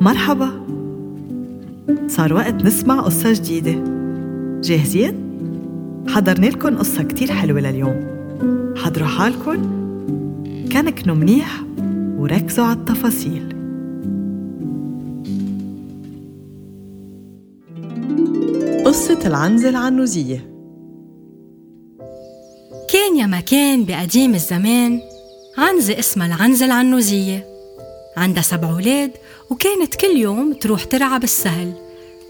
مرحبا. صار وقت نسمع قصة جديدة. جاهزين؟ حضرنا لكم قصة كتير حلوة لليوم. حضروا حالكم. كنكنوا منيح وركزوا على التفاصيل. قصة العنزة العنوزية. كان يا ما كان بقديم الزمان عنزة اسمها العنزة العنوزية. عندها سبع أولاد وكانت كل يوم تروح ترعى بالسهل.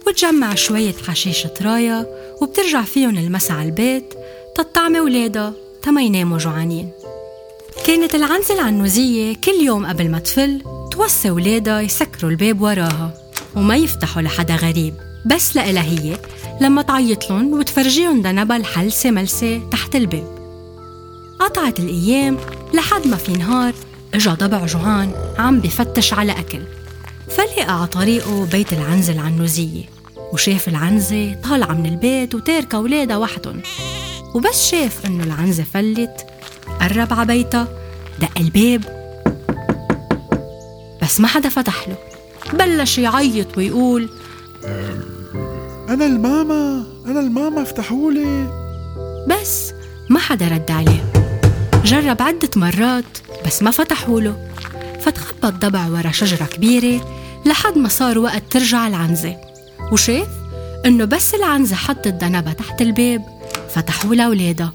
وتجمع شوية حشيش طرايا وبترجع فيهم المسا على البيت تطعمي ولادها تما يناموا جوعانين. كانت العنزة العنوزية كل يوم قبل ما تفل توصي ولادها يسكروا الباب وراها وما يفتحوا لحدا غريب. بس لإلها هي لما تعيط لهم وتفرجيهم ذنبها الحلسة ملسة تحت الباب. قطعت الأيام لحد ما في نهار إجا ضبع جوعان عم بفتش على أكل. فلقى على طريقه بيت العنزة العنوزية. وشاف العنزة طالعة من البيت وتاركة ولادها وحدهم. وبس شاف إنه العنزة فلت قرب على بيتها دق الباب. بس ما حدا فتح له. بلش يعيط ويقول أنا الماما أنا الماما افتحولي. بس ما حدا رد عليه. جرب عدة مرات بس ما فتحوا له. فتخبى الضبع ورا شجرة كبيرة لحد ما صار وقت ترجع العنزة. وشاف إنه بس العنزة حطت ذنبها تحت الباب. فتحوا لها ولادها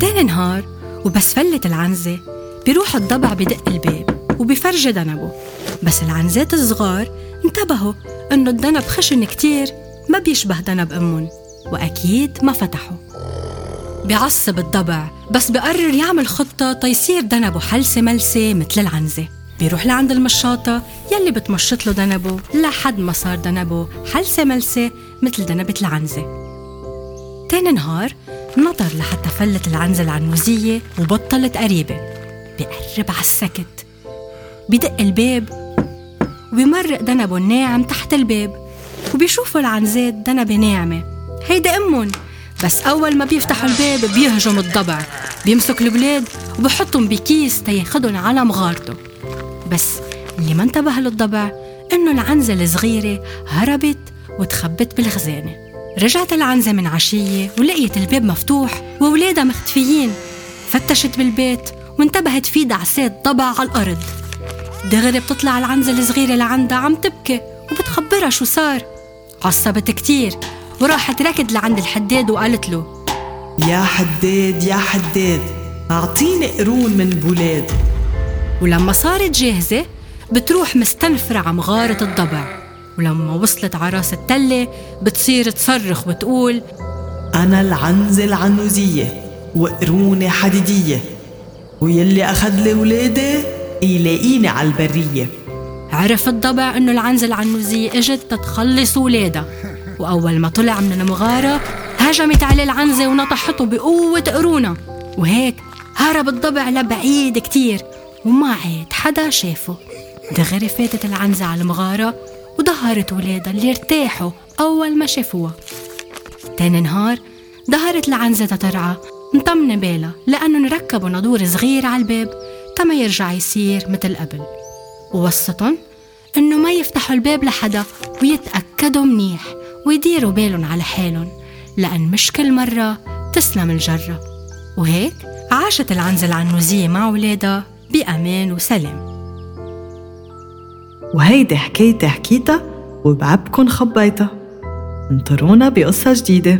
تاني نهار وبس فلت العنزة بيروح الضبع بدق الباب وبيفرجي ذنبه بس العنزات الصغار انتبهوا إنه الذنب خشن كتير ما بيشبه ذنب أمهم. وأكيد ما فتحوا. بيعصب الضبع بس بقرر يعمل خطة تيصير ذنبه حلسة ملسة مثل العنزة. بيروح لعند المشاطة يلي بتمشط له ذنبه لحد ما صار ذنبه حلسة ملسة مثل ذنبة العنزة. تاني نهار نطر لحتى فلت العنزة العنوزية وبطلت قريبة. بقرب على السكت بدق الباب وبيمرق ذنبه الناعم تحت الباب وبيشوفوا العنزات ذنبة ناعمة. هيدا أمهم. بس أول ما بيفتحوا الباب بيهجم الضبع. بيمسك الولاد وبحطهم بكيس تياخدهم على مغارته. بس اللي ما انتبه للضبع إنه العنزة الصغيرة هربت وتخبت بالخزانة. رجعت العنزة من عشية ولقيت الباب مفتوح وولادها مختفيين. فتشت بالبيت وانتبهت في دعسات ضبع على الأرض. دغري بتطلع العنزة الصغيرة لعندها عم تبكي وبتخبرها شو صار. عصبت كتير وراحت ركض لعند الحداد وقالت له يا حداد يا حداد أعطيني قرون من بولاد. ولما صارت جاهزة بتروح مستنفرة على مغارة الضبع. ولما وصلت على راس التلة بتصير تصرخ وتقول أنا العنزة العنوزية وقروني حديدية ويلي أخذ لي ولادي يلاقيني على البرية. عرف الضبع إنه العنزة العنوزية إجت تتخلص ولادها. وأول ما طلع من المغارة هجمت عليه العنزة ونطحته بقوة قرونة. وهيك هرب الضبع لبعيد كتير وما عاد حدا شافه. دغري فاتت العنزة على المغارة وظهرت ولادها اللي ارتاحوا أول ما شافوها. تاني نهار ظهرت العنزة تترعى مطمنة بالها لأنه نركبوا نادور صغير على الباب تما يرجع يصير مثل قبل. ووصتهم إنه ما يفتحوا الباب لحدا ويتأكدوا منيح. ويديروا بالهم على حالهم لأن مش كل مرة تسلم الجرة. وهيك عاشت العنزة العنوزية مع ولادها بأمان وسلام. وهيدي حكايتي حكيتها وبعبكن خبيتها. انطرونا بقصة جديدة.